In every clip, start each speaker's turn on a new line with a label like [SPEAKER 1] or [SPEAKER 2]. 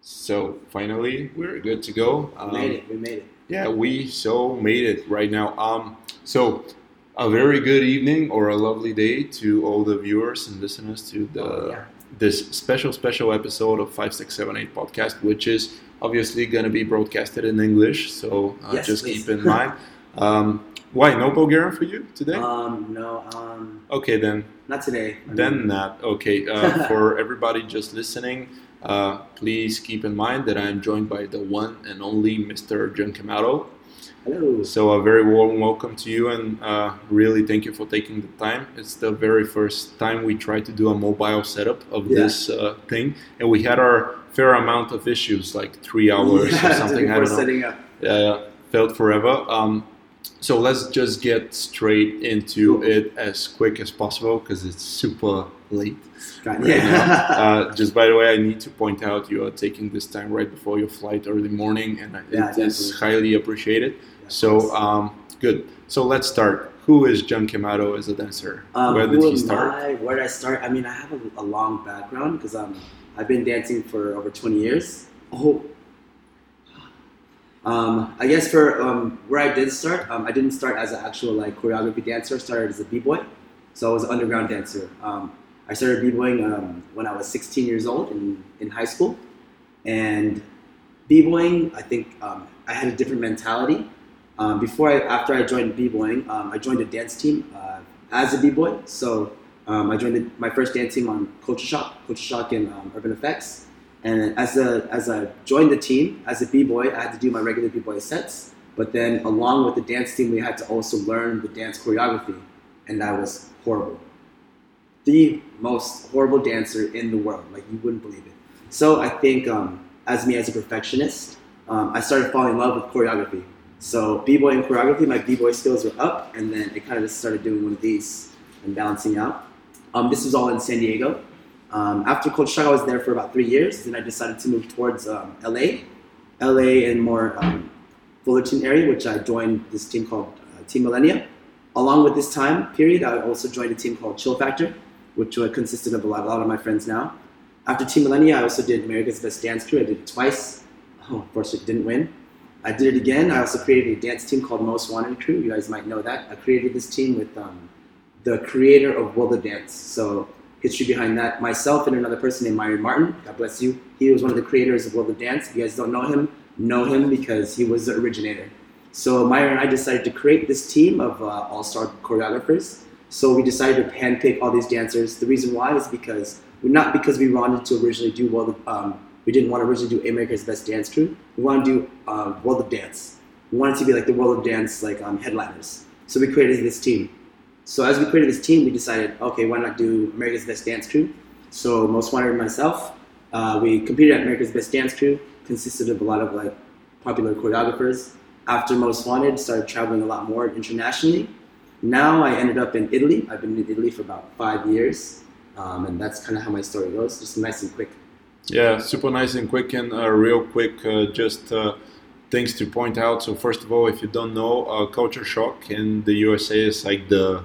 [SPEAKER 1] So finally, we're good to go.
[SPEAKER 2] Um, made it. We made it.
[SPEAKER 1] Yeah, we so made it right now. Um, so a very good evening or a lovely day to all the viewers and listeners to the oh, yeah. this special special episode of five six seven eight podcast, which is obviously going to be broadcasted in English. So uh, yes, just please. keep in mind. Um, why no Bulgarian for you today?
[SPEAKER 2] Um, no. Um,
[SPEAKER 1] okay then.
[SPEAKER 2] Not today.
[SPEAKER 1] I then mean. not okay. Uh, for everybody just listening, uh, please keep in mind that I am joined by the one and only Mr. John Camato.
[SPEAKER 2] Hello.
[SPEAKER 1] So a very warm welcome to you, and uh, really thank you for taking the time. It's the very first time we tried to do a mobile setup of yeah. this uh, thing, and we had our fair amount of issues, like three hours yeah, or something. I don't know.
[SPEAKER 2] Setting up.
[SPEAKER 1] Yeah, felt forever. Um, so let's just get straight into it as quick as possible because it's super late.
[SPEAKER 2] Right yeah.
[SPEAKER 1] uh, just by the way, I need to point out you are taking this time right before your flight early morning, and yeah, it is highly appreciated. Yeah, so um, good. So let's start. Who is John Camato as a dancer?
[SPEAKER 2] Um, Where did he start? I, where did I start? I mean, I have a, a long background because um, I've been dancing for over 20 years. Oh, um, I guess for um, where I did start, um, I didn't start as an actual like choreography dancer. I started as a b-boy, so I was an underground dancer. Um, I started b-boying um, when I was 16 years old in, in high school, and b-boying, I think um, I had a different mentality. before I, after I joined b-boying, I joined a dance team uh, as a b-boy. So I joined my first dance team on Culture Shock, Culture Shock in Urban Effects and as a as I joined the team as a b boy, I had to do my regular b boy sets. But then, along with the dance team, we had to also learn the dance choreography, and that was horrible. The most horrible dancer in the world, like you wouldn't believe it. So I think, um, as me as a perfectionist, um, I started falling in love with choreography. So b-boy and choreography, my b-boy skills were up, and then it kind of just started doing one of these and balancing out. Um, this was all in San Diego, um, after Coach I was there for about three years. Then I decided to move towards um, LA, LA and more um, Fullerton area, which I joined this team called uh, Team Millennia. Along with this time period, I also joined a team called Chill Factor, which uh, consisted of a lot, a lot of my friends now. After Team Millennia, I also did America's Best Dance Crew. I did it twice. Oh, unfortunately, didn't win. I did it again. I also created a dance team called Most Wanted Crew. You guys might know that. I created this team with um, the creator of World of Dance. So history behind that. Myself and another person named Myron Marten. God bless you. He was one of the creators of World of Dance. If you guys don't know him, know him because he was the originator. So Myron and I decided to create this team of uh, all-star choreographers. So we decided to handpick all these dancers. The reason why is because not because we wanted to originally do World of, um, we didn't want to originally do America's Best Dance Crew. We wanted to do uh, World of Dance. We wanted to be like the World of Dance like um, headliners. So we created this team. So as we created this team, we decided, okay, why not do America's Best Dance Crew? So Most Wanted and myself, uh, we competed at America's Best Dance Crew, consisted of a lot of like popular choreographers. After Most Wanted, started traveling a lot more internationally. Now I ended up in Italy. I've been in Italy for about five years, um, and that's kind of how my story goes. Just nice and quick.
[SPEAKER 1] Yeah, super nice and quick, and uh, real quick, uh, just uh, things to point out. So first of all, if you don't know, uh, Culture Shock in the USA is like the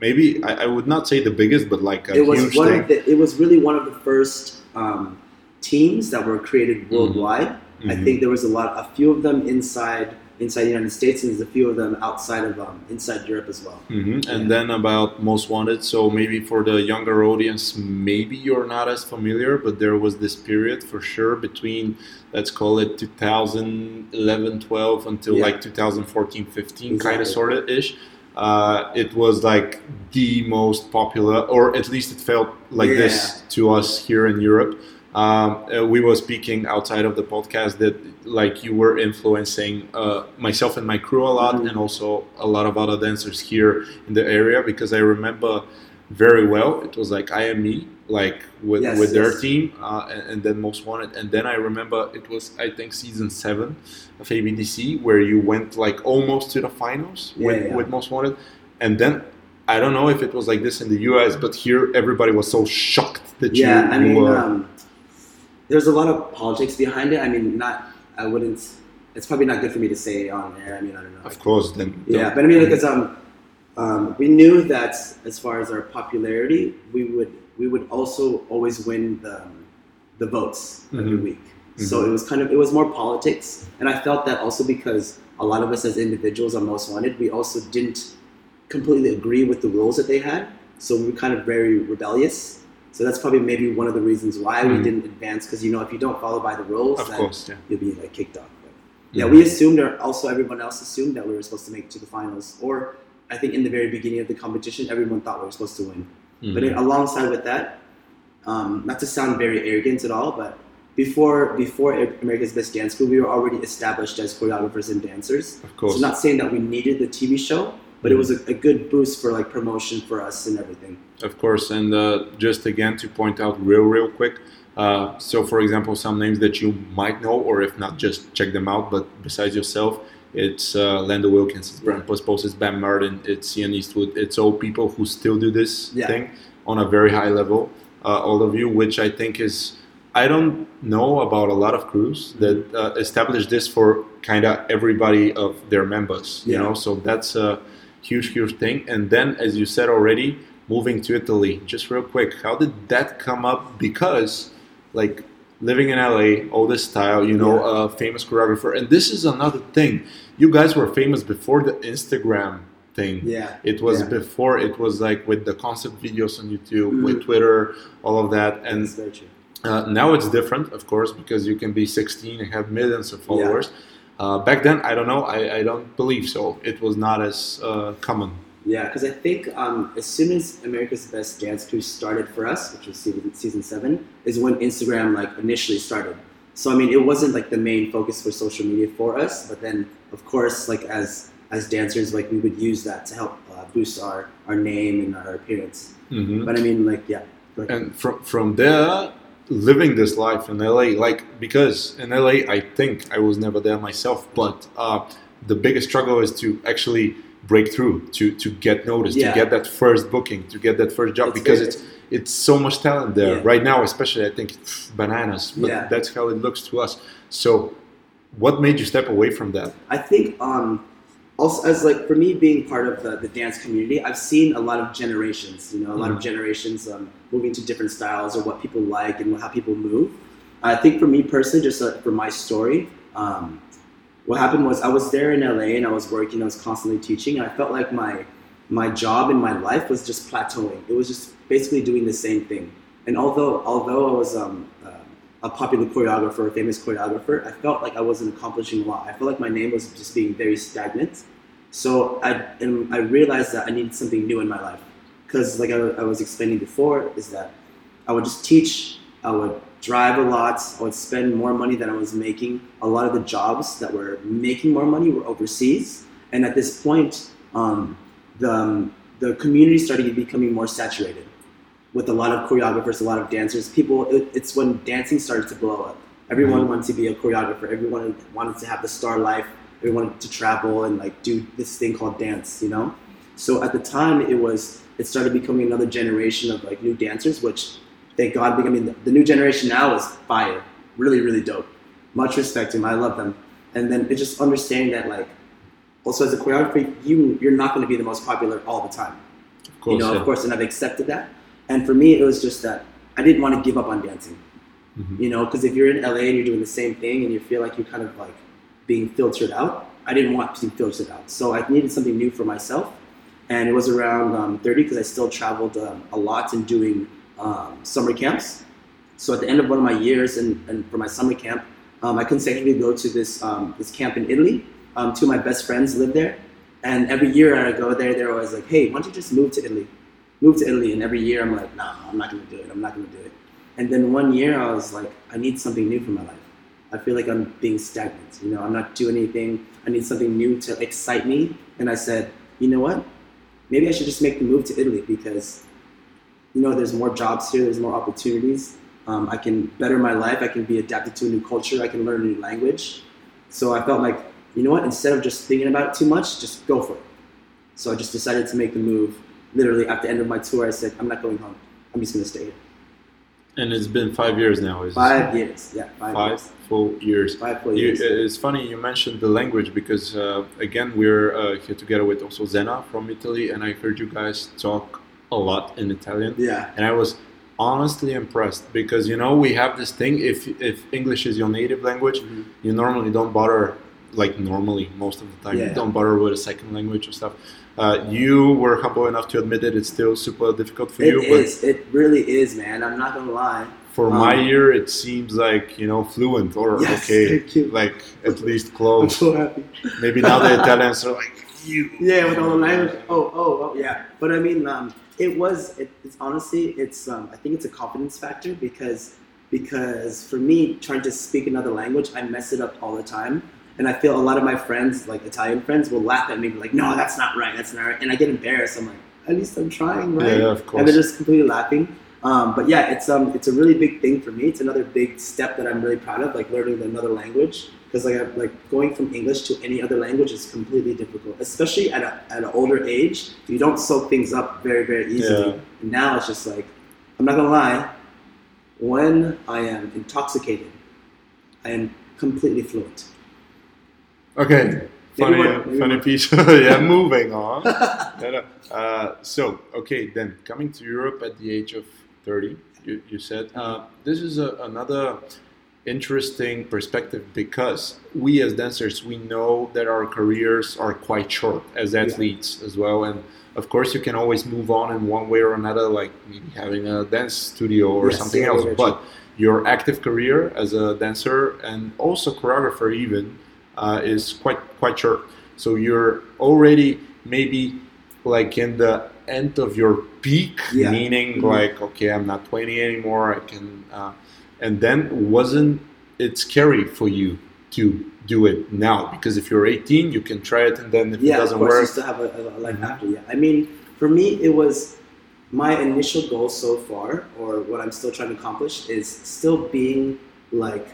[SPEAKER 1] maybe I, I, would not say the biggest, but like a
[SPEAKER 2] it was
[SPEAKER 1] huge
[SPEAKER 2] one
[SPEAKER 1] thing.
[SPEAKER 2] Of the, it was really one of the first um, teams that were created mm-hmm. worldwide. Mm-hmm. I think there was a lot, a few of them inside inside the United States, and there's a few of them outside of um, inside Europe as well.
[SPEAKER 1] Mm-hmm. And yeah. then about Most Wanted. So maybe for the younger audience, maybe you're not as familiar, but there was this period for sure between let's call it 2011, 12 until yeah. like 2014, 15, exactly. kind of sort of ish uh, it was like the most popular, or at least it felt like yeah. this to us here in Europe. Um, uh, we were speaking outside of the podcast that like you were influencing uh, myself and my crew a lot, mm-hmm. and also a lot of other dancers here in the area because I remember very well. It was like I am me, like with yes, with their team, uh, and, and, then Most Wanted. And then I remember it was I think season seven of ABDC where you went like almost to the finals yeah, with, yeah. with Most Wanted, and then. I don't know if it was like this in the US, but here everybody was so shocked that
[SPEAKER 2] yeah,
[SPEAKER 1] you.
[SPEAKER 2] Yeah, I mean, um, there's a lot of politics behind it. I mean, not I wouldn't. It's probably not good for me to say on air. I mean, I don't know.
[SPEAKER 1] Of course, then.
[SPEAKER 2] Yeah, but I mean, because um, um, we knew that as far as our popularity, we would we would also always win the the votes every
[SPEAKER 1] Mhm.
[SPEAKER 2] week. So it was kind of it was more politics, and I felt that also because a lot of us as individuals on Most Wanted, we also didn't completely agree with the rules that they had. So we were kind of very rebellious. So that's probably maybe one of the reasons why we
[SPEAKER 1] Mhm.
[SPEAKER 2] didn't advance. Because you know, if you don't follow by the rules,
[SPEAKER 1] Of
[SPEAKER 2] then
[SPEAKER 1] course, yeah.
[SPEAKER 2] you'll be like kicked off. But, yeah,
[SPEAKER 1] Mhm.
[SPEAKER 2] we assumed, or also everyone else assumed that we were supposed to make it to the finals. Or I think in the very beginning of the competition, everyone thought we were supposed to win. But
[SPEAKER 1] Mhm.
[SPEAKER 2] alongside with that, um, not to sound very arrogant at all, but before before America's Best Dance School, we were already established as choreographers and dancers.
[SPEAKER 1] of course.
[SPEAKER 2] So not saying that we needed the TV show, but it was a, a good boost for like promotion for us and everything.
[SPEAKER 1] Of course, and uh, just again to point out real, real quick. Uh, so, for example, some names that you might know, or if not, just check them out. But besides yourself, it's uh, Lando Wilkins, it's Brent Postpost, it's Bam Martin, it's Ian Eastwood. It's all people who still do this
[SPEAKER 2] Yeah.
[SPEAKER 1] thing on a very high level. Uh, all of you, which I think is, I don't know about a lot of crews that uh, establish this for kind of everybody of their members. You know, so that's a huge, huge thing. And then, as you said already, moving to Italy. Just real quick, how did that come up? Because, like, living in LA, all this style, you know,
[SPEAKER 2] Yeah.
[SPEAKER 1] a famous choreographer. And this is another thing. You guys were famous before the Instagram thing.
[SPEAKER 2] Yeah.
[SPEAKER 1] It was
[SPEAKER 2] Yeah.
[SPEAKER 1] before, it was like with the concept videos on YouTube,
[SPEAKER 2] Mhm.
[SPEAKER 1] with Twitter, all of that. And
[SPEAKER 2] That's very true.
[SPEAKER 1] uh, now it's different, of course, because you can be 16 and have millions of followers. Uh, back then, I don't know. I, I don't believe so. It was not as uh, common.
[SPEAKER 2] Yeah, because I think um, as soon as America's Best Dance Crew started for us, which was season, season seven, is when Instagram like initially started. So I mean, it wasn't like the main focus for social media for us, but then of course, like as as dancers, like we would use that to help uh, boost our our name and our appearance.
[SPEAKER 1] Mm-hmm.
[SPEAKER 2] But I mean, like yeah,
[SPEAKER 1] and from from there living this life in LA like because in LA I think I was never there myself but uh, the biggest struggle is to actually break through to to get noticed
[SPEAKER 2] Yeah.
[SPEAKER 1] to get that first booking to get that first job
[SPEAKER 2] It's
[SPEAKER 1] because it's it's so much talent there
[SPEAKER 2] Yeah.
[SPEAKER 1] right now especially I think pff, bananas but
[SPEAKER 2] Yeah.
[SPEAKER 1] that's how it looks to us so what made you step away from that
[SPEAKER 2] I think um, also as like for me being part of the, the dance community, I've seen a lot of generations. You know, a lot of
[SPEAKER 1] Mhm.
[SPEAKER 2] generations um, moving to different styles or what people like and how people move. I think for me personally, just uh, for my story, um, what happened was I was there in LA and I was working. I was constantly teaching, and I felt like my my job in my life was just plateauing. It was just basically doing the same thing. And although although I was um, uh, a popular choreographer, a famous choreographer, I felt like I wasn't accomplishing a lot. I felt like my name was just being very stagnant. So I and I realized that I needed something new in my life because, like I, I was explaining before, is that I would just teach. I would drive a lot. I would spend more money than I was making. A lot of the jobs that were making more money were overseas, and at this point, um, the um, the community started becoming more saturated with a lot of choreographers, a lot of dancers. People, it, it's when dancing started to blow up. Everyone
[SPEAKER 1] Mhm.
[SPEAKER 2] wanted to be a choreographer. Everyone wanted to have the star life. Everyone wanted to travel and like do this thing called dance, you know. So at the time, it was it started becoming another generation of like new dancers, which thank God. I mean, the, new generation now is fire, really, really dope. Much respect to them. I love them. And then it's just understanding that like also as a choreographer, you you're not going to be the most popular all the time
[SPEAKER 1] of course
[SPEAKER 2] you know,
[SPEAKER 1] yeah.
[SPEAKER 2] of course, and I've accepted that. And for me, it was just that I didn't want to give up on dancing,
[SPEAKER 1] Mhm.
[SPEAKER 2] you know, because if you're in LA and you're doing the same thing and you feel like you're kind of like being filtered out, I didn't want to be filtered out. So I needed something new for myself. And it was around um, 30 because I still traveled um, a lot and doing um, summer camps. So at the end of one of my years and, and for my summer camp, um, I consecutively go to this um, this camp in Italy. Um, two of my best friends live there, and every year I go there, they're always like, "Hey, why don't you just move to Italy? Move to Italy." And every year I'm like, "Nah, I'm not gonna do it. I'm not gonna do it." And then one year I was like, "I need something new for my life. I feel like I'm being stagnant. You know, I'm not doing anything. I need something new to excite me." And I said, "You know what? Maybe I should just make the move to Italy because, you know, there's more jobs here. There's more opportunities." Um, I can better my life. I can be adapted to a new culture. I can learn a new language. So I felt like, you know what? Instead of just thinking about it too much, just go for it. So I just decided to make the move. Literally at the end of my tour, I said, I'm not going home. I'm just going to stay here.
[SPEAKER 1] and it's been five years now is
[SPEAKER 2] Five years. Yeah, five,
[SPEAKER 1] five
[SPEAKER 2] years.
[SPEAKER 1] full years
[SPEAKER 2] Five full
[SPEAKER 1] You,
[SPEAKER 2] years.
[SPEAKER 1] it's funny you mentioned the language because uh, again we're uh, here together with also Zena from Italy, and I heard you guys talk a lot in Italian,
[SPEAKER 2] yeah.
[SPEAKER 1] and I was honestly impressed because you know we have this thing. If if English is your native language,
[SPEAKER 2] Mhm.
[SPEAKER 1] you normally don't bother. Like normally, most of the time,
[SPEAKER 2] Yeah.
[SPEAKER 1] you don't bother with a second language or stuff. Uh, you were humble enough to admit it. It's still super difficult for
[SPEAKER 2] It
[SPEAKER 1] you,
[SPEAKER 2] is. It really is, man. I'm not gonna lie.
[SPEAKER 1] for my
[SPEAKER 2] Um,
[SPEAKER 1] ear, it seems like you know fluent or
[SPEAKER 2] Yes,
[SPEAKER 1] okay, like at least close.
[SPEAKER 2] I'm so happy.
[SPEAKER 1] Maybe now the Italians are like you.
[SPEAKER 2] Yeah, with all the language. Oh, oh, oh, yeah. But I mean, um, it was. It, it's honestly, it's. Um, I think it's a confidence factor because because for me, trying to speak another language, I mess it up all the time, and I feel a lot of my friends, like Italian friends, will laugh at me like, "No, that's not right. That's not right," and I get embarrassed. I'm like, at least I'm trying, right?
[SPEAKER 1] Yeah, of course.
[SPEAKER 2] and they're just completely laughing. Um, but yeah, it's um, it's a really big thing for me. It's another big step that I'm really proud of, like learning another language. Because like, like going from English to any other language is completely difficult, especially at, a, at an older age. You don't soak things up very very easily.
[SPEAKER 1] Yeah.
[SPEAKER 2] And now it's just like, I'm not gonna lie. When I am intoxicated, I am completely fluent.
[SPEAKER 1] Okay,
[SPEAKER 2] Maybe
[SPEAKER 1] funny, uh, funny piece. yeah, moving on. No, no. Uh, so, okay, then coming to Europe at the age of 30, you, you said uh, this is a, another interesting perspective because we as dancers we know that our careers are quite short as
[SPEAKER 2] Yeah.
[SPEAKER 1] athletes as well and of course you can always move on in one way or another like maybe having a dance studio or
[SPEAKER 2] Yes,
[SPEAKER 1] something else but your active career as a dancer and also choreographer even uh, is quite quite short. So you're already maybe like in the end of your peak,
[SPEAKER 2] Yeah.
[SPEAKER 1] meaning
[SPEAKER 2] Mhm.
[SPEAKER 1] like okay, I'm not 20 anymore. I can, uh, and then wasn't it scary for you to do it now? Because if you're 18, you can try it, and then if it
[SPEAKER 2] yeah, of
[SPEAKER 1] doesn't
[SPEAKER 2] course, you
[SPEAKER 1] work,
[SPEAKER 2] still have a, a life
[SPEAKER 1] Mhm.
[SPEAKER 2] after. Yeah, I mean, for me, it was my initial goal so far, or what I'm still trying to accomplish, is still being like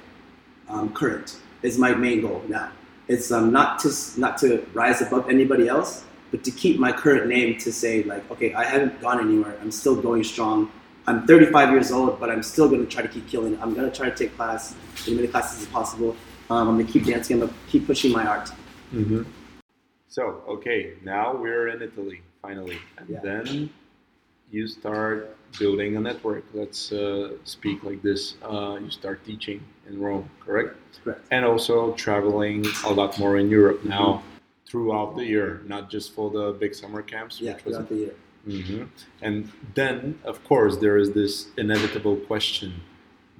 [SPEAKER 2] um, current. Is my main goal now. It's um, not to not to rise above anybody else, but to keep my current name to say like, okay, I haven't gone anywhere. I'm still going strong. I'm 35 years old, but I'm still going to try to keep killing. I'm going to try to take class, as many classes as possible. Um, I'm going to keep dancing. I'm going to keep pushing my art.
[SPEAKER 1] hmm So okay, now we're in Italy finally, and
[SPEAKER 2] Yeah.
[SPEAKER 1] then you start building a network. Let's uh, speak like this. Uh, you start teaching in Rome, correct?
[SPEAKER 2] Correct.
[SPEAKER 1] And also traveling a lot more in Europe now throughout the year, not just for the big summer camps,
[SPEAKER 2] Yeah,
[SPEAKER 1] which was
[SPEAKER 2] throughout the year.
[SPEAKER 1] Hmm And then, of course, there is this inevitable question: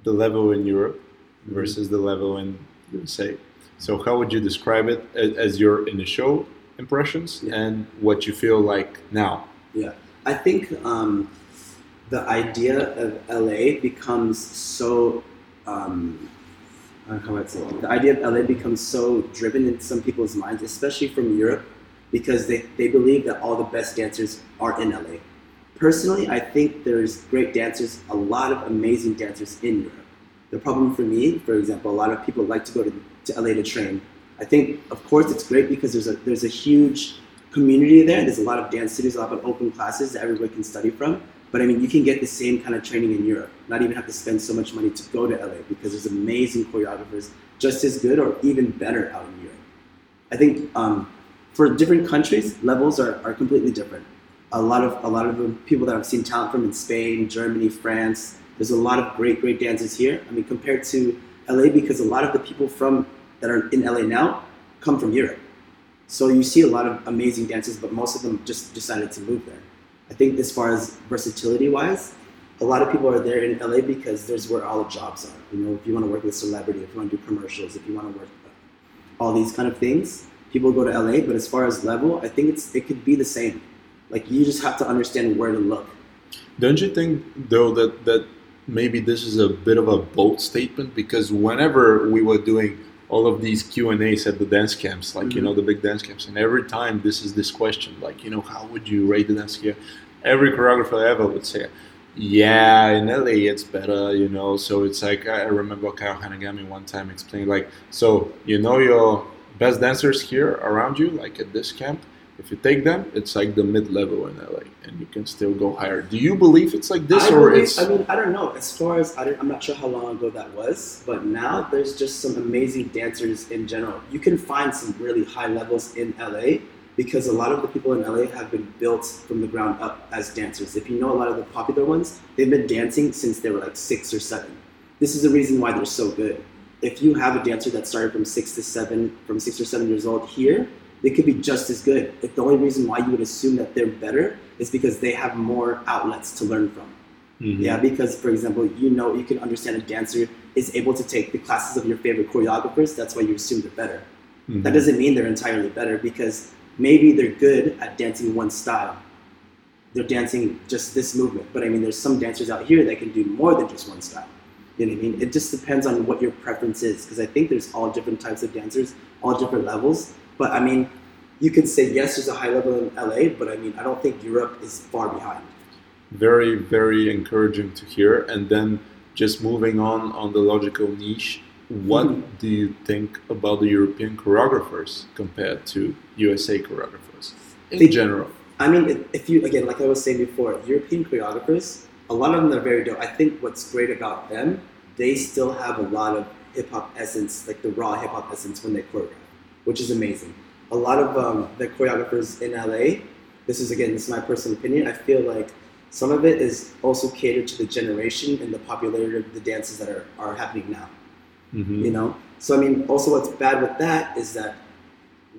[SPEAKER 1] the level in Europe
[SPEAKER 2] Mm-hmm.
[SPEAKER 1] versus the level in USA. So, how would you describe it as, as your initial impressions
[SPEAKER 2] Yeah.
[SPEAKER 1] and what you feel like now?
[SPEAKER 2] Yeah, I think um, the idea of LA becomes so. Um, how would I say it? The idea of LA becomes so driven in some people's minds, especially from Europe, because they, they believe that all the best dancers are in LA. Personally, I think there's great dancers, a lot of amazing dancers in Europe. The problem for me, for example, a lot of people like to go to, to LA to train. I think, of course, it's great because there's a there's a huge community there. There's a lot of dance studios, a lot of open classes that everybody can study from. But I mean, you can get the same kind of training in Europe. Not even have to spend so much money to go to LA because there's amazing choreographers, just as good or even better out in Europe. I think um, for different countries, levels are, are completely different. A lot of a lot of the people that I've seen talent from in Spain, Germany, France. There's a lot of great great dancers here. I mean, compared to LA, because a lot of the people from that are in LA now come from Europe. So you see a lot of amazing dancers, but most of them just decided to move there. I think as far as versatility wise, a lot of people are there in LA because there's where all the jobs are. You know, if you want to work with celebrity, if you want to do commercials, if you want to work all these kind of things, people go to LA. But as far as level, I think it's it could be the same. Like you just have to understand where to look.
[SPEAKER 1] Don't you think, though, that, that maybe this is a bit of a bold statement? Because whenever we were doing all of these Q and A's at the dance camps, like you
[SPEAKER 2] Mhm.
[SPEAKER 1] know the big dance camps, and every time this is this question, like you know, how would you rate the dance here? Every choreographer ever would say, "Yeah, in LA it's better," you know. So it's like I I remember Kyle Hanagami one time explaining, like, so you know your best dancers here around you, like at this camp. If you take them, it's like the mid level in LA, and you can still go higher. Do you believe it's like this,
[SPEAKER 2] I
[SPEAKER 1] or
[SPEAKER 2] believe-
[SPEAKER 1] it's?
[SPEAKER 2] I mean, I don't know. As far as I don't, I'm not sure how long ago that was, but now there's just some amazing dancers in general. You can find some really high levels in LA, because a lot of the people in LA have been built from the ground up as dancers. If you know a lot of the popular ones, they've been dancing since they were like six or seven. This is the reason why they're so good. If you have a dancer that started from six to seven, from six or seven years old here, they could be just as good. If the only reason why you would assume that they're better is because they have more outlets to learn from.
[SPEAKER 1] Mhm.
[SPEAKER 2] Yeah, because for example, you know you can understand a dancer is able to take the classes of your favorite choreographers. That's why you assume they're better.
[SPEAKER 1] Mhm.
[SPEAKER 2] That doesn't mean they're entirely better because maybe they're good at dancing one style. They're dancing just this movement. But I mean, there's some dancers out here that can do more than just one style. You know what I mean? It just depends on what your preference is because I think there's all different types of dancers, all different levels. But I mean, you could say yes, there's a high level in LA, but I mean, I don't think Europe is far behind.
[SPEAKER 1] very very encouraging to hear and then just moving on on the logical niche what
[SPEAKER 2] Mhm.
[SPEAKER 1] do you think about the european choreographers compared to usa choreographers in
[SPEAKER 2] They-
[SPEAKER 1] general
[SPEAKER 2] I mean, if- if you again, like I was saying before, European choreographers, a lot of them are very dope. I think what's great about them, they still have a lot of hip hop essence, like the raw hip hop essence when they choreograph, which is amazing. A lot of um, the choreographers in LA, this is again, this is my personal opinion. I feel like some of it is also catered to the generation and the popularity of the dances that are, are happening now
[SPEAKER 1] Mhm.
[SPEAKER 2] you know so i mean also what's bad with that is that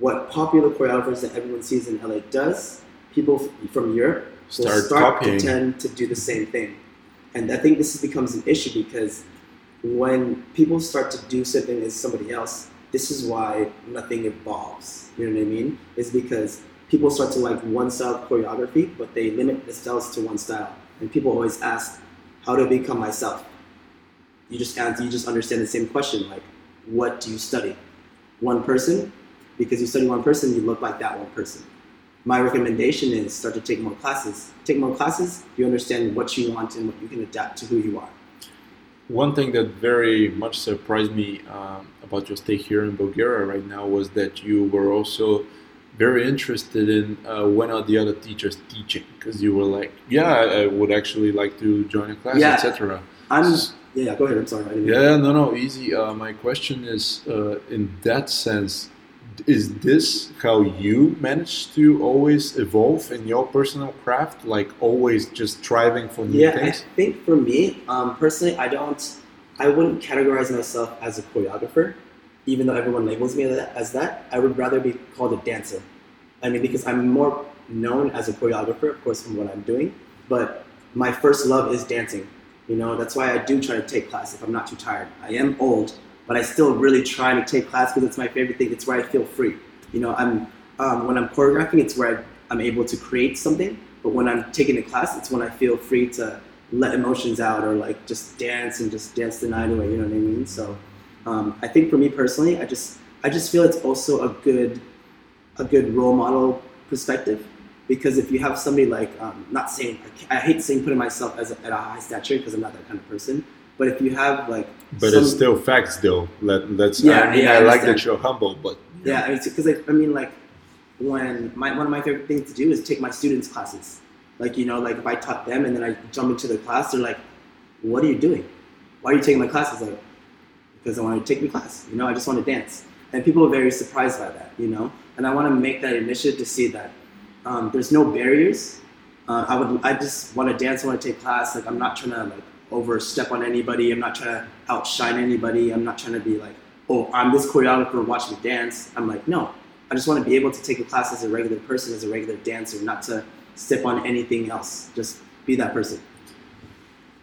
[SPEAKER 2] what popular choreographers that everyone sees in la does people f- from europe will
[SPEAKER 1] Start
[SPEAKER 2] start to tend to do the same thing and i think this becomes an issue because when people start to do something as somebody else this is why nothing evolves you know what i mean? Is because people start to like one style choreography but they limit the styles to one style. And people always ask how do i become myself? You just answer, you just understand the same question like what do you study? One person because you study one person you look like that one person. My recommendation is start to take more classes. Take more classes you understand what you want and what you can adapt to who you are
[SPEAKER 1] One thing that very much surprised me um, about your stay here in Bulgaria right now was that you were also very interested in uh, when are the other teachers teaching because you were like, yeah, I, I would actually like to join a class,
[SPEAKER 2] Yeah.
[SPEAKER 1] etc.
[SPEAKER 2] i'm yeah, go ahead i'm sorry I didn't mean-
[SPEAKER 1] Yeah, no, no, easy. Uh, my question is, uh, in that sense, is this how you manage to always evolve in your personal craft? Like always just striving for new
[SPEAKER 2] Yeah, I
[SPEAKER 1] things?
[SPEAKER 2] think for me, um, personally, I don't, I wouldn't categorize myself as a choreographer, even though everyone labels me as that. As that. I would rather be called a dancer. I mean, because I'm more known as a choreographer, of course, from what I'm doing. But my first love is dancing. You know, that's why I do try to take class if I'm not too tired. I am old, but I still really try to take class because it's my favorite thing. It's where I feel free. You know, I'm um, when I'm choreographing, it's where I, I'm able to create something. But when I'm taking a class, it's when I feel free to let emotions out or like just dance and just dance the night away. You know what I mean? So um, I think for me personally, I just I just feel it's also a good a good role model perspective because if you have somebody like um, not saying I, I hate saying putting myself as a, at a high stature because I'm not that kind of person. But if you have like
[SPEAKER 1] But
[SPEAKER 2] some-
[SPEAKER 1] it's still facts, though. Let, let's.
[SPEAKER 2] Yeah,
[SPEAKER 1] I mean,
[SPEAKER 2] yeah, I
[SPEAKER 1] I like that you're humble, but
[SPEAKER 2] Yeah, I mean, because like, I mean, like when my one of my favorite things to do is take my students' classes. Like you know, like if I taught them and then I jump into the class, they're like, "What are you doing? Why are you taking my classes?" Like, because I want to take my class. You know, I just want to dance, and people are very surprised by that. You know, and I want to make that initiative to see that um, there's no barriers. Uh, I would, I just want to dance. I want to take class. Like I'm not trying to like overstep on anybody. I'm not trying to outshine anybody. I'm not trying to be like, oh, I'm this choreographer. Watch me dance. I'm like, no. I just want to be able to take a class as a regular person, as a regular dancer, not to step on anything else. Just be that person.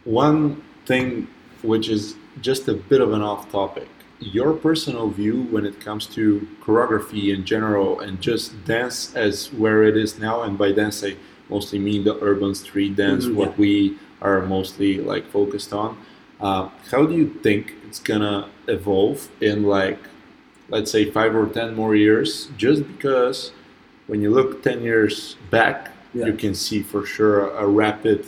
[SPEAKER 1] One thing which is just a bit of an off topic. Your personal view when it comes to choreography in general and just dance as where it is now, and by dance I mostly mean the urban street dance,
[SPEAKER 2] Mhm,
[SPEAKER 1] what
[SPEAKER 2] yeah.
[SPEAKER 1] we are mostly like focused on. Uh, how do you think it's gonna evolve in like, let's say five or ten more years? Just because when you look ten years back,
[SPEAKER 2] Yeah.
[SPEAKER 1] you can see for sure a, a rapid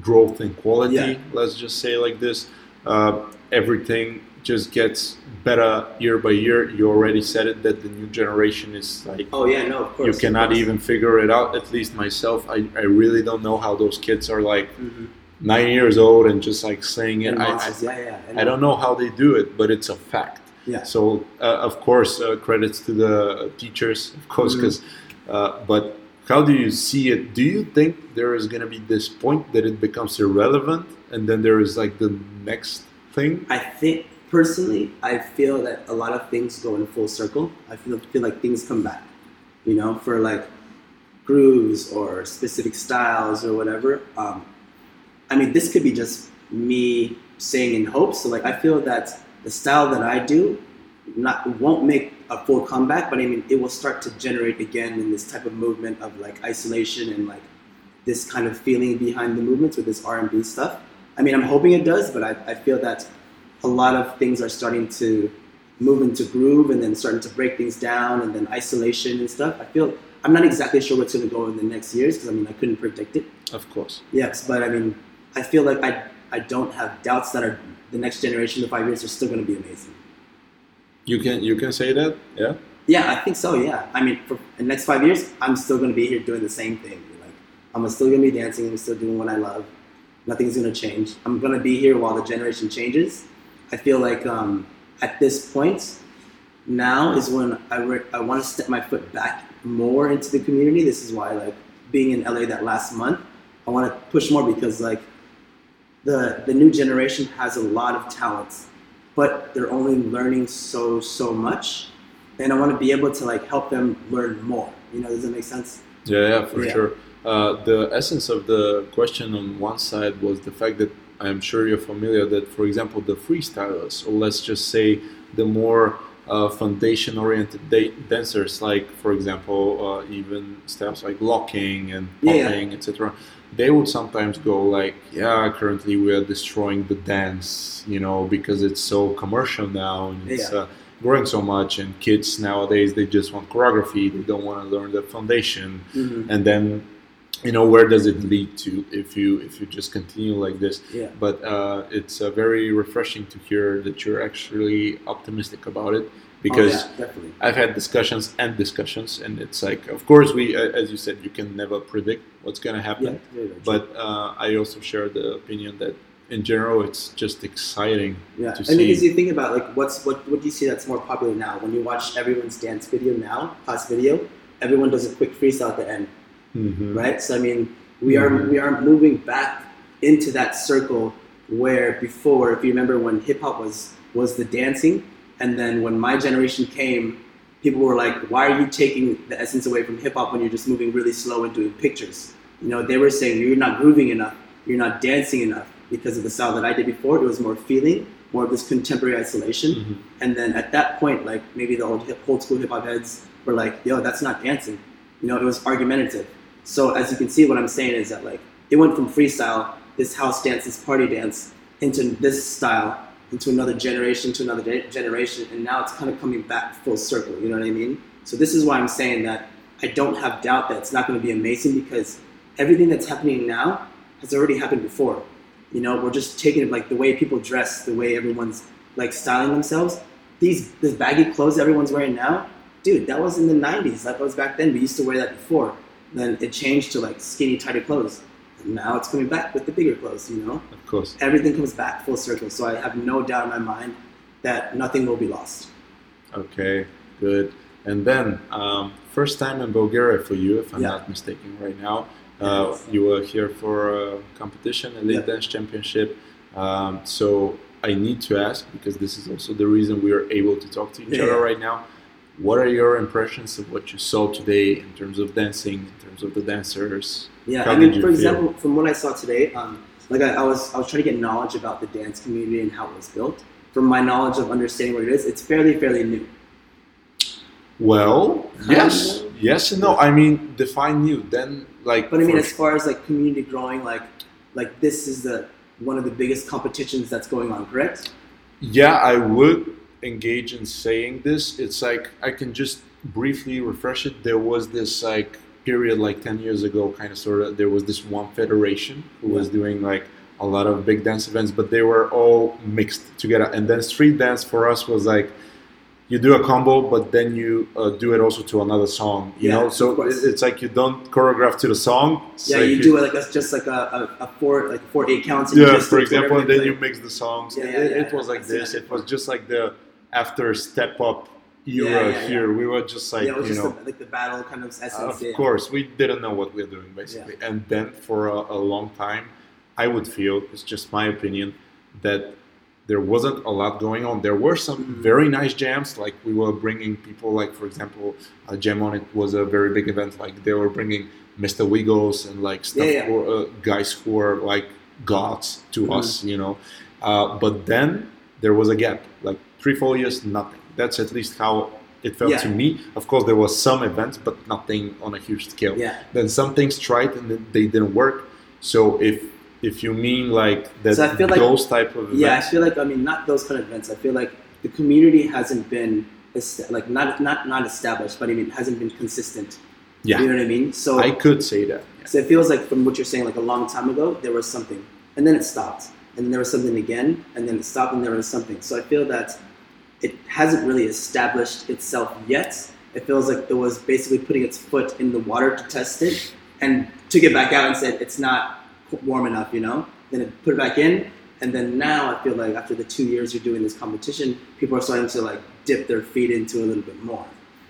[SPEAKER 1] growth in quality.
[SPEAKER 2] Yeah.
[SPEAKER 1] Let's just say like this. Uh, everything just gets better year by year. You already said it that the new generation is like
[SPEAKER 2] Oh yeah, no, of course.
[SPEAKER 1] you cannot even figure it out. At least myself, I, I really don't know how those kids are like
[SPEAKER 2] Mhm.
[SPEAKER 1] nine years old and just like saying it.
[SPEAKER 2] And
[SPEAKER 1] I,
[SPEAKER 2] yeah, yeah.
[SPEAKER 1] I, I don't know how they do it, but it's a fact.
[SPEAKER 2] Yeah.
[SPEAKER 1] So uh, of course, uh, credits to the teachers, of course, because Uh, but how do you see it? Do you think there is going to be this point that it becomes irrelevant, and then there is like the next thing?
[SPEAKER 2] I think personally, I feel that a lot of things go in full circle. I feel feel like things come back. You know, for like grooves or specific styles or whatever. Um, I mean, this could be just me saying in hopes. So like, I feel that the style that I do not won't make a full comeback, but I mean, it will start to generate again in this type of movement of like isolation and like this kind of feeling behind the movements with this R&B stuff. I mean, I'm hoping it does, but I, I feel that a lot of things are starting to move into groove and then starting to break things down and then isolation and stuff. I feel I'm not exactly sure what's going to go in the next years because I mean I couldn't predict it.
[SPEAKER 1] Of course.
[SPEAKER 2] Yes, but I mean I feel like I I don't have doubts that are the next generation, the five years, are still going to be amazing.
[SPEAKER 1] You can you can say that, yeah.
[SPEAKER 2] Yeah, I think so. Yeah, I mean, for the next five years, I'm still going to be here doing the same thing. Like, I'm still going to be dancing. I'm still doing what I love. Nothing's going to change. I'm going to be here while the generation changes. I feel like um, at this point, now is when I re- I want to step my foot back more into the community. This is why, like, being in LA that last month, I want to push more because, like, the the new generation has a lot of talents, but they're only learning so so much, and I want to be able to like help them learn more. You know, does that make sense?
[SPEAKER 1] Yeah, yeah, for yeah. sure. Uh, the essence of the question on one side was the fact that I'm sure you're familiar that, for example, the freestylers, or let's just say the more uh, foundation-oriented da- dancers, like for example, uh, even steps like locking and popping, yeah. etc they would sometimes go like, yeah, currently we are destroying the dance, you know, because it's so commercial now and it's yeah. uh, growing so much. And kids nowadays they just want choreography; they don't want to learn the foundation. Mm-hmm. And then, you know, where does it lead to if you if you just continue like this?
[SPEAKER 2] Yeah.
[SPEAKER 1] But uh, it's uh, very refreshing to hear that you're actually optimistic about it because
[SPEAKER 2] oh, yeah,
[SPEAKER 1] I've had discussions and discussions, and it's like, of course, we, as you said, you can never predict what's going to happen.
[SPEAKER 2] Yeah,
[SPEAKER 1] but uh, I also share the opinion that in general, it's just exciting.
[SPEAKER 2] Yeah, and because you think about like what's what what do you see that's more popular now? When you watch everyone's dance video now, past video, everyone does a quick freestyle at the end, mm-hmm. right? So I mean, we mm-hmm. are we are moving back into that circle where before, if you remember when hip hop was was the dancing and then when my generation came, people were like, why are you taking the essence away from hip hop when you're just moving really slow and doing pictures? You know, they were saying you're not grooving enough, you're not dancing enough because of the style that I did before. It was more feeling, more of this contemporary isolation. Mm-hmm. And then at that point, like maybe the old, hip, old school hip hop heads were like, yo, that's not dancing. You know, it was argumentative. So as you can see, what I'm saying is that like it went from freestyle, this house dance, this party dance, into this style into another generation to another de- generation, and now it's kind of coming back full circle. You know what I mean? So this is why I'm saying that I don't have doubt that it's not going to be amazing because everything that's happening now has already happened before. You know, we're just taking it like the way people dress, the way everyone's like styling themselves. These the baggy clothes everyone's wearing now, dude, that was in the '90s. That was back then. We used to wear that before. Then it changed to like skinny, tighter clothes And now it's coming back with the bigger clothes, you know?
[SPEAKER 1] Of course.
[SPEAKER 2] Everything comes back full circle. So I have no doubt in my mind that nothing will be lost.
[SPEAKER 1] Okay, good. And then, um, first time in Bulgaria for you, if I'm yeah. not mistaken, right now. Uh. You were here for a competition, Elite yeah. Dance Championship. Um, so I need to ask, because this is also the reason we are able to talk to each yeah. other right now. What are your impressions of what you saw today in terms of dancing, in terms of the dancers?
[SPEAKER 2] Yeah, How I mean, for feel? example, from what I saw today, um, like I, I, was, I was trying to get knowledge about the dance community and how it was built. From my knowledge of understanding what it is, it's fairly, fairly new.
[SPEAKER 1] Well, yes, yes and no. I mean, define new. Then, like,
[SPEAKER 2] but I mean, as far as like community growing, like, like this is the one of the biggest competitions that's going on, correct?
[SPEAKER 1] Yeah, I would engage in saying this. It's like I can just briefly refresh it. There was this like period like 10 years ago kind of sort of there was this one federation who was doing like a lot of big dance events but they were all mixed together. And then street dance for us was like you do a combo but then you uh, do it also to another song you yeah, know? so it's like you don't choreograph to the song
[SPEAKER 2] yeah you, you, do it like that's just like a, a, a, four like four eight counts
[SPEAKER 1] yeah for example and then you mix the songs. Yeah, yeah, it, it was like this it was just like the after step up era
[SPEAKER 2] Yeah, yeah, yeah.
[SPEAKER 1] here. We were just like
[SPEAKER 2] yeah, it was
[SPEAKER 1] you
[SPEAKER 2] just
[SPEAKER 1] know.
[SPEAKER 2] the, like the battle kind of essence.
[SPEAKER 1] Of
[SPEAKER 2] yeah.
[SPEAKER 1] course, we didn't know what we were doing basically, and then for a, a long time, I would feel it's just my opinion that there wasn't a lot going on. There were some
[SPEAKER 2] Mhm.
[SPEAKER 1] very nice jams, like we were bringing people, like for example, a jam on it was a very big event. Like they were bringing Mr. Wiggles and like stuff
[SPEAKER 2] Yeah, yeah.
[SPEAKER 1] for uh, guys who are like gods to
[SPEAKER 2] Mhm.
[SPEAKER 1] us, you know. Uh, but then there was a gap, like three, four years, nothing. That's at least how it felt
[SPEAKER 2] Yeah.
[SPEAKER 1] to me. Of course, there was some events, but nothing on a huge scale.
[SPEAKER 2] Yeah.
[SPEAKER 1] Then some things tried and they didn't work. So if if you mean like that,
[SPEAKER 2] So I feel like-
[SPEAKER 1] those type of events.
[SPEAKER 2] Yeah, I feel like I mean not those kind of events. I feel like the community hasn't been like not not not established, but I mean it hasn't been consistent.
[SPEAKER 1] yeah,
[SPEAKER 2] You know what I mean? So
[SPEAKER 1] I could say that. Yeah.
[SPEAKER 2] So it feels like from what you're saying, like a long time ago, there was something, and then it stopped, and then there was something again, and then it stopped, and there was something. So I feel that it hasn't really established itself yet. It feels like it was basically putting its foot in the water to test it, and took it back out and said it's not warm enough, you know. Then it put it back in, and then now I feel like after the two years you're doing this competition, people are starting to like dip their feet into a little bit more.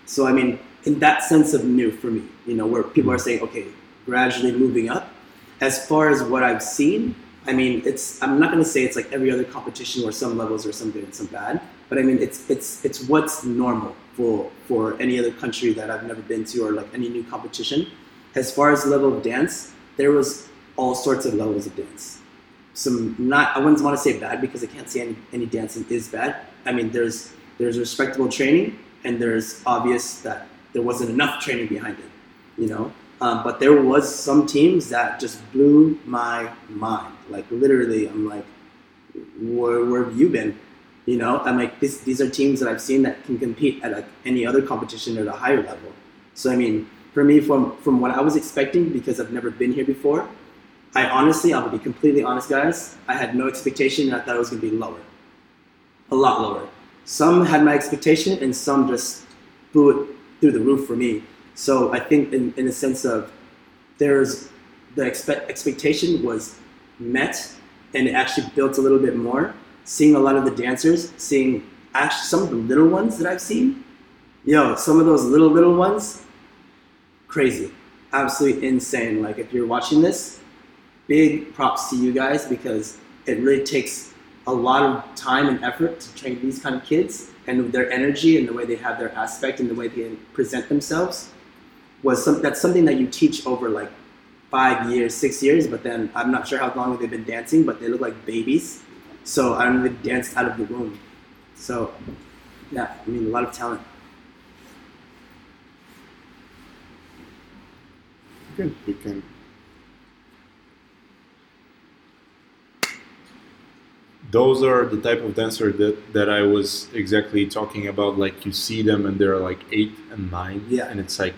[SPEAKER 2] So I mean, in that sense of new for me, you know, where people are saying, okay, gradually moving up. As far as what I've seen, I mean, it's I'm not to say it's like every other competition where some levels are some good and some bad, but I mean, it's it's it's what's normal for for any other country that I've never been to or like any new competition. As far as level of dance, there was all sorts of levels of dance. Some not I wouldn't want to say bad because I can't say any, any dancing is bad. I mean, there's there's respectable training and there's obvious that there wasn't enough training behind it, you know. Um, but there was some teams that just blew my mind. Like literally, I'm like, where, where have you been? You know, I'm like, this, these are teams that I've seen that can compete at like any other competition at a higher level. So I mean, for me, from from what I was expecting, because I've never been here before, I honestly, gonna be completely honest, guys. I had no expectation, and I thought it was gonna be lower, a lot lower. Some had my expectation, and some just blew it through the roof for me. So I think, in, in a sense of, there's the expect, expectation was met, and it actually built a little bit more. Seeing a lot of the dancers, seeing actually some of the little ones that I've seen, yo, some of those little little ones, crazy, absolutely insane. Like if you're watching this, big props to you guys because it really takes a lot of time and effort to train these kind of kids and their energy and the way they have their aspect and the way they present themselves was some, that's something that you teach over like five years, six years, but then I'm not sure how long they've been dancing, but they look like babies. So I don't know, they danced out of the womb. So yeah, I mean a lot of talent.
[SPEAKER 1] Good. We can. Those are the type of dancer that, that I was exactly talking about. Like you see them and they're like eight and nine,
[SPEAKER 2] Yeah.
[SPEAKER 1] and it's like,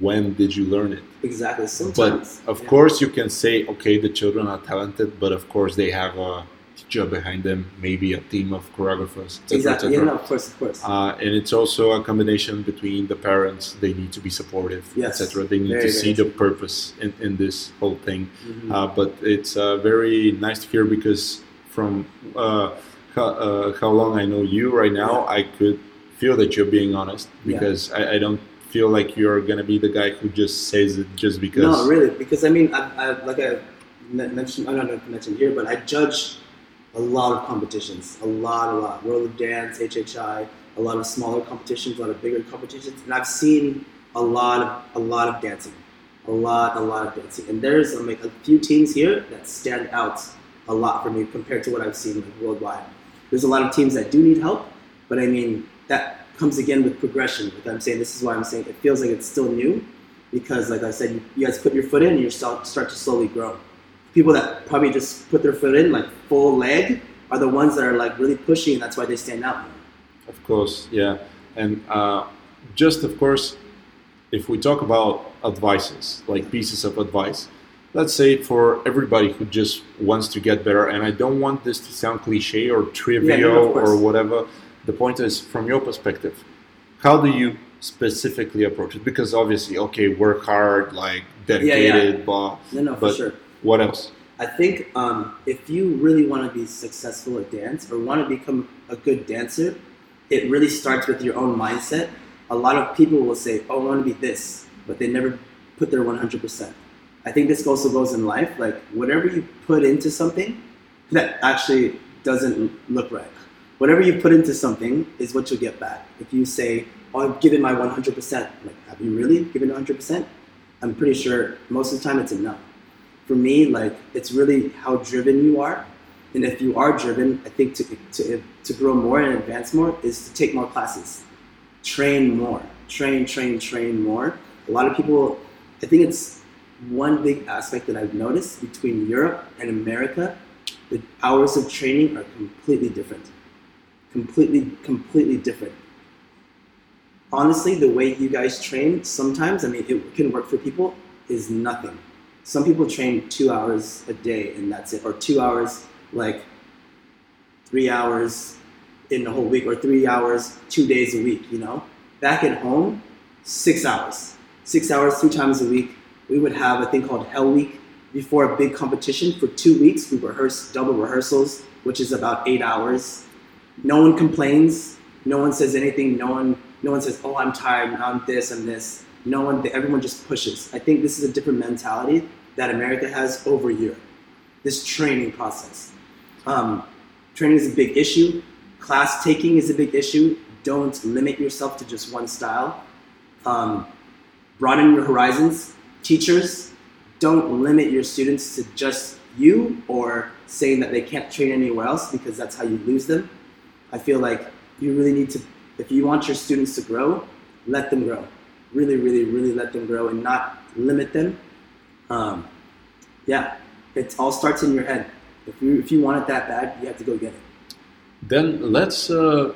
[SPEAKER 1] when did you learn it?
[SPEAKER 2] Exactly. Sometimes.
[SPEAKER 1] But of
[SPEAKER 2] yeah.
[SPEAKER 1] course, you can say, okay, the children are talented, but of course they have a teacher behind them, maybe a team of choreographers, etc.
[SPEAKER 2] Exactly. Yeah, no, of course, of course.
[SPEAKER 1] Uh, and it's also a combination between the parents. They need to be supportive,
[SPEAKER 2] Yes.
[SPEAKER 1] etc. They need
[SPEAKER 2] Very,
[SPEAKER 1] to see the purpose in, in this whole thing.
[SPEAKER 2] Mhm.
[SPEAKER 1] Uh, but it's uh, very nice to hear because from uh, how, uh, how long I know you right now, I could feel that you're being honest
[SPEAKER 2] Yeah.
[SPEAKER 1] because I, I don't feel like you're gonna be the guy who just says it just because.
[SPEAKER 2] No, really, because I mean, I, I like I mentioned, I don't know if I mentioned here, but I judge a lot of competitions, a lot, a lot. World of Dance, HHI, a lot of smaller competitions, a lot of bigger competitions, and I've seen a lot of a lot of dancing, a lot, a lot of dancing. And there's um, like a few teams here that stand out a lot for me compared to what I've seen like, worldwide. There's a lot of teams that do need help, but I mean that comes again with progression. Like I'm saying, this is why I'm saying it feels like it's still new because like I said, you, you guys put your foot in and you start, start to slowly grow. People that probably just put their foot in like full leg are the ones that are like really pushing, and that's why they stand out.
[SPEAKER 1] Of course, yeah, and uh, just of course, if we talk about advices, like pieces of advice, let's say for everybody who just wants to get better, and I don't want this to sound cliche or trivial
[SPEAKER 2] Yeah, no,
[SPEAKER 1] or whatever. The point is, from your perspective, how do you specifically approach it? Because obviously, okay, work hard, like dedicated, blah.
[SPEAKER 2] No, no, for
[SPEAKER 1] But-
[SPEAKER 2] sure.
[SPEAKER 1] What else?
[SPEAKER 2] I think um, if you really want to be successful at dance or want to become a good dancer, it really starts with your own mindset. A lot of people will say, "Oh, I want to be this," but they never put their 100%. I think this also goes in life. Like whatever you put into something, that actually doesn't look right. Whatever you put into something is what you'll get back. If you say, "Oh, I've given my 100%," like, have you really given 100%? I'm pretty sure most of the time it's enough. For me, like it's really how driven you are, and if you are driven, I think to to to grow more and advance more is to take more classes, train more, train, train, train more. A lot of people, I think it's one big aspect that I've noticed between Europe and America the hours of training are completely different. Completely, completely different. Honestly, the way you guys train, sometimes, I mean, it can work for people, is nothing. Some people train two hours a day and that's it, or two hours, like three hours in the whole week, or three hours, two days a week, you know? Back at home, six hours. Six hours, two times a week. We would have a thing called Hell Week, before a big competition for two weeks. We rehearse double rehearsals, which is about eight hours. No one complains. No one says anything. No one, no one says, "Oh, I'm tired. I'm this. I'm this." No one. Everyone just pushes. I think this is a different mentality that America has over Europe. This training process. Um, training is a big issue. Class taking is a big issue. Don't limit yourself to just one style. Um, broaden your horizons. Teachers, don't limit your students to just you or saying that they can't train anywhere else because that's how you lose them. I feel like you really need to, if you want your students to grow, let them grow. Really, really, really let them grow and not limit them. Um, yeah, it all starts in your head. If you if you want it that bad, you have to go get it.
[SPEAKER 1] Then let's uh,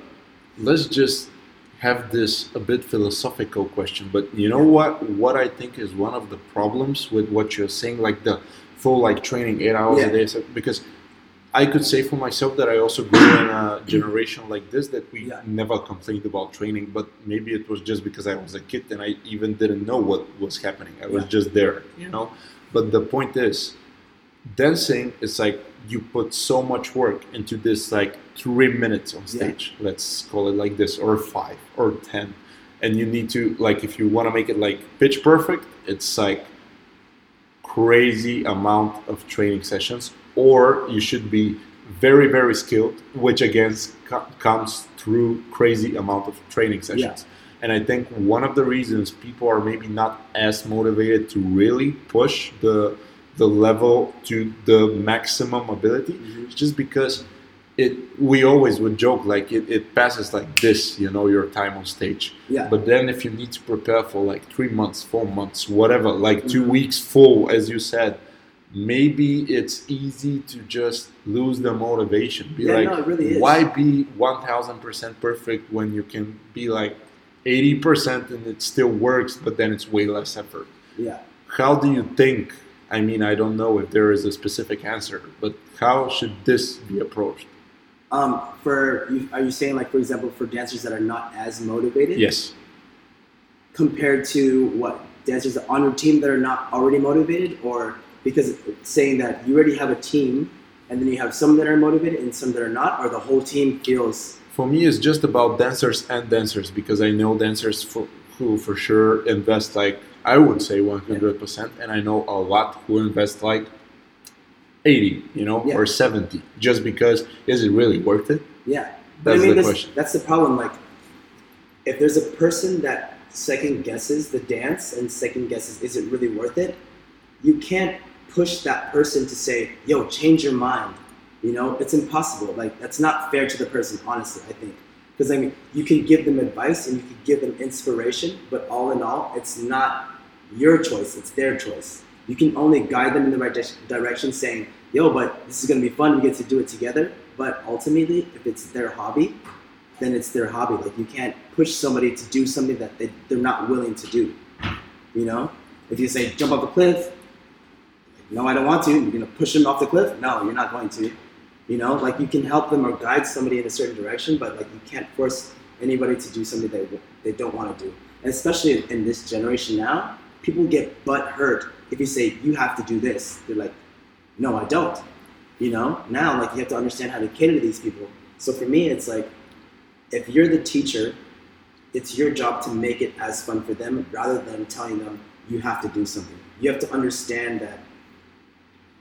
[SPEAKER 1] let's just have this a bit philosophical question, but you know what? What I think is one of the problems with what you're saying, like the full like training eight hours
[SPEAKER 2] Yeah.
[SPEAKER 1] a day, so- because I could say for myself that I also grew in a generation like this that we
[SPEAKER 2] Yeah.
[SPEAKER 1] never complained about training, but maybe it was just because I was a kid and I even didn't know what was happening. I was
[SPEAKER 2] Yeah.
[SPEAKER 1] just there, you know. But the point is, dancing is like you put so much work into this like three minutes on
[SPEAKER 2] Yeah.
[SPEAKER 1] stage let's call it like this or five or ten and you need to like if you want to make it like pitch perfect it's like crazy amount of training sessions or you should be very very skilled which again co- comes through crazy amount of training sessions and i think one of the reasons people are maybe not as motivated to really push the the level to the maximum ability it's just because it we always would joke like it, it passes like this you know your time on stage
[SPEAKER 2] Yeah.
[SPEAKER 1] but then if you need to prepare for like three months four months whatever like 2
[SPEAKER 2] Mhm.
[SPEAKER 1] weeks full as you said maybe it's easy to just lose the motivation be
[SPEAKER 2] Yeah,
[SPEAKER 1] like
[SPEAKER 2] no, it really is.
[SPEAKER 1] why be 1000% perfect when you can be like 80% and it still works but then it's way less effort
[SPEAKER 2] Yeah.
[SPEAKER 1] how do you think i mean i don't know if there is a specific answer but how should this be approached
[SPEAKER 2] Um, for are you saying like for example for dancers that are not as motivated?
[SPEAKER 1] yes
[SPEAKER 2] Compared to what dancers on your team that are not already motivated, or because saying that you already have a team and then you have some that are motivated and some that are not, or the whole team feels
[SPEAKER 1] for me it's just about dancers and dancers because i know dancers for, who for sure invest like i would say 100% and i know a lot who invest like 80 you know
[SPEAKER 2] Yeah.
[SPEAKER 1] or 70 just because is it really worth it
[SPEAKER 2] yeah.
[SPEAKER 1] That's
[SPEAKER 2] I mean,
[SPEAKER 1] the question.
[SPEAKER 2] that's the problem. Like, if there's a person that second guesses the dance and second guesses, is it really worth it? You can't push that person to say, "Yo, change your mind." You know, it's impossible. Like, that's not fair to the person. Honestly, I think because I mean, you can give them advice and you can give them inspiration, but all in all, it's not your choice. It's their choice. You can only guide them in the right di- direction, saying, "Yo, but this is gonna be fun. We get to do it together." But ultimately, if it's their hobby, then it's their hobby. Like you can't push somebody to do something that they, they're not willing to do. You know, if you say jump off a cliff, no, I don't want to. You're gonna push them off the cliff. No, you're not going to. You know, like you can help them or guide somebody in a certain direction, but like you can't force anybody to do something they they don't want to do. And especially in this generation now, people get butt hurt if you say you have to do this. They're like, no, I don't. You know, now like you have to understand how to cater to these people. So for me, it's like if you're the teacher, it's your job to make it as fun for them rather than telling them you have to do something. You have to understand that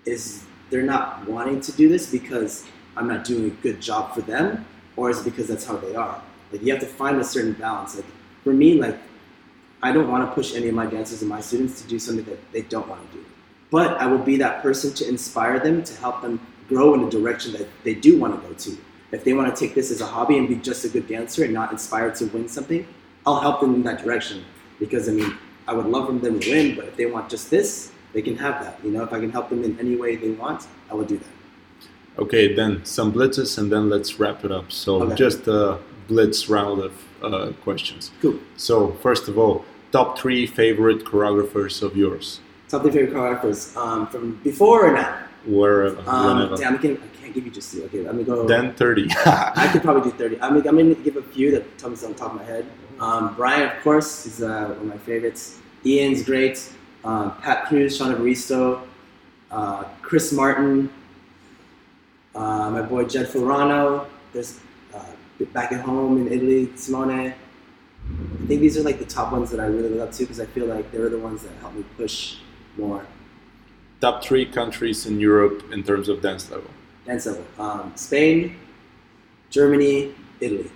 [SPEAKER 2] is they're not wanting to do this because I'm not doing a good job for them, or is it because that's how they are? Like you have to find a certain balance. Like for me, like I don't want to push any of my dancers and my students to do something that they don't want to do. But I will be that person to inspire them to help them grow in the direction that they do want to go to. If they want to take this as a hobby and be just a good dancer and not inspired to win something, I'll help them in that direction. Because I mean, I would love for them to win, but if they want just this, they can have that. You know, if I can help them in any way they want, I will do that.
[SPEAKER 1] Okay, then some blitzes, and then let's wrap it up. So
[SPEAKER 2] Okay.
[SPEAKER 1] just a blitz round of uh, questions.
[SPEAKER 2] Cool.
[SPEAKER 1] So first of all, top three favorite choreographers of yours,
[SPEAKER 2] Top three favorite choreographers um, from before or now?
[SPEAKER 1] wherever,
[SPEAKER 2] Um, damn, I, can, I can't give you just two. Okay, let me go.
[SPEAKER 1] Then thirty.
[SPEAKER 2] I could probably do 30. I mean, I'm going to give a few that comes on top of my head. Um, Brian, of course, is uh, one of my favorites. Ian's great. Um, Pat Cruz, Sean Evaristo, uh, Chris Martin, uh, my boy Jed Ferrano. There's uh, back at home in Italy, Simone. I think these are like the top ones that I really look up to because I feel like they're the ones that help me push more.
[SPEAKER 1] top three countries in Europe in terms of dance level.
[SPEAKER 2] Dance level. Um, Spain, Germany, Italy.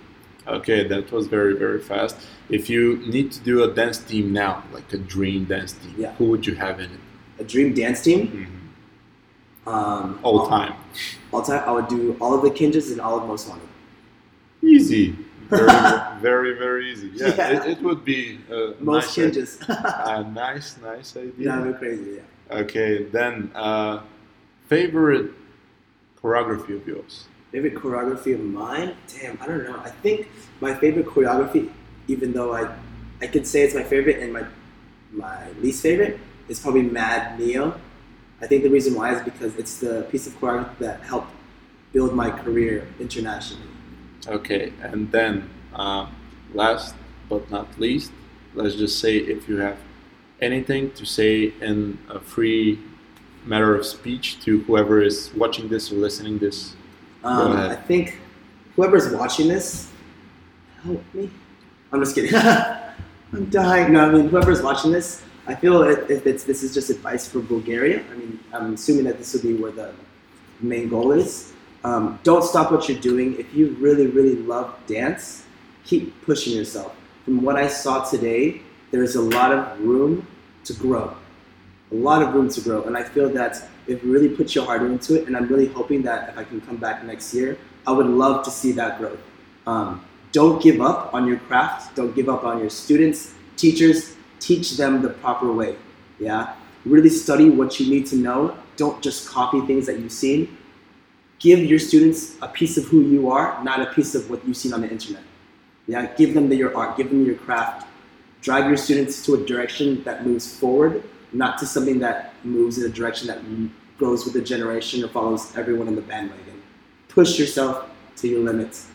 [SPEAKER 1] Okay, that was very very fast. If you need to do a dance team now, like a dream dance team,
[SPEAKER 2] Yeah.
[SPEAKER 1] who would you have in it?
[SPEAKER 2] A dream dance team.
[SPEAKER 1] Mhm.
[SPEAKER 2] Um,
[SPEAKER 1] All time.
[SPEAKER 2] All time. I would do all of the Kinjaz and all of Most Wanted.
[SPEAKER 1] Easy. Very, very, very easy. Yeah,
[SPEAKER 2] Yeah.
[SPEAKER 1] It, it would be a
[SPEAKER 2] Most
[SPEAKER 1] nice,
[SPEAKER 2] Kinjaz.
[SPEAKER 1] a nice, nice idea.
[SPEAKER 2] yeah, I'm crazy. Yeah.
[SPEAKER 1] Okay, then uh, favorite choreography of yours.
[SPEAKER 2] Favorite choreography of mine? Damn, I don't know. I think my favorite choreography, even though I, I could say it's my favorite and my, my least favorite, is probably Mad Neo. I think the reason why is because it's the piece of choreography that helped build my career internationally.
[SPEAKER 1] Okay, and then uh, last but not least, let's just say if you have anything to say in a free matter of speech to whoever is watching this or listening this.
[SPEAKER 2] Um. I think whoever's watching this, help me. I'm just kidding. I'm dying. No, I mean whoever's watching this, I feel if if it's this is just advice for Bulgaria. I mean, I'm assuming that this will be where the main goal is. Um, don't stop what you're doing. If you really, really love dance, keep pushing yourself. From what I saw today, there's a lot of room to grow. A lot of room to grow. And I feel that if you really put your heart into it, and I'm really hoping that if I can come back next year, I would love to see that growth. Um, don't give up on your craft. Don't give up on your students, teachers. Teach them the proper way. Yeah. Really study what you need to know. Don't just copy things that you've seen. Give your students a piece of who you are, not a piece of what you've seen on the internet. Yeah. Give them the, your art. Give them your craft. Drive your students to a direction that moves forward, not to something that moves in a direction that goes with the generation or follows everyone in the bandwagon. Push yourself to your limits.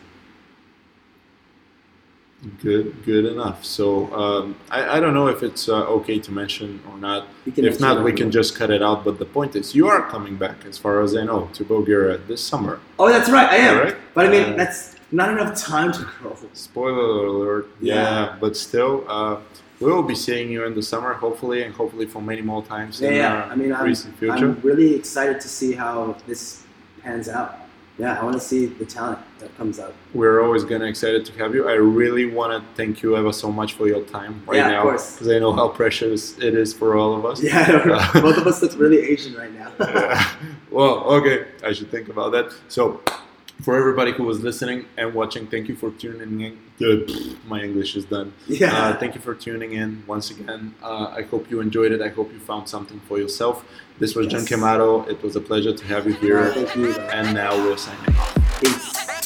[SPEAKER 1] Good, good enough. So um, I, I don't know if it's uh, okay to mention or not. If not, we can just cut it out. But the point is, you are coming back, as far as I know, to Bulgaria this summer.
[SPEAKER 2] Oh, that's right, I am.
[SPEAKER 1] Alright.
[SPEAKER 2] But I mean,
[SPEAKER 1] Uh,
[SPEAKER 2] that's not enough time to grow.
[SPEAKER 1] Spoiler alert. Yeah,
[SPEAKER 2] Yeah.
[SPEAKER 1] but still, uh, we will be seeing you in the summer, hopefully, and hopefully for many more times
[SPEAKER 2] Yeah,
[SPEAKER 1] in
[SPEAKER 2] yeah. I mean, I'm,
[SPEAKER 1] recent future.
[SPEAKER 2] I'm really excited to see how this pans out. Yeah, I want to see the talent that comes out.
[SPEAKER 1] We're always gonna excited to have you. I really want to thank you ever so much for your time right
[SPEAKER 2] Yeah, of
[SPEAKER 1] now,
[SPEAKER 2] course.
[SPEAKER 1] because I know how precious it is for all of us.
[SPEAKER 2] Yeah, both of us look really Asian right now.
[SPEAKER 1] Yeah. well, okay, I should think about that. So, for everybody who was listening and watching, thank you for tuning in. Good, my English is done.
[SPEAKER 2] yeah.
[SPEAKER 1] Uh, thank you for tuning in once again. Uh, I hope you enjoyed it. I hope you found something for yourself. This was John
[SPEAKER 2] Yes.
[SPEAKER 1] Kemato. It was a pleasure to have you here.
[SPEAKER 2] Thank you.
[SPEAKER 1] And now we'll sign off.
[SPEAKER 2] Peace.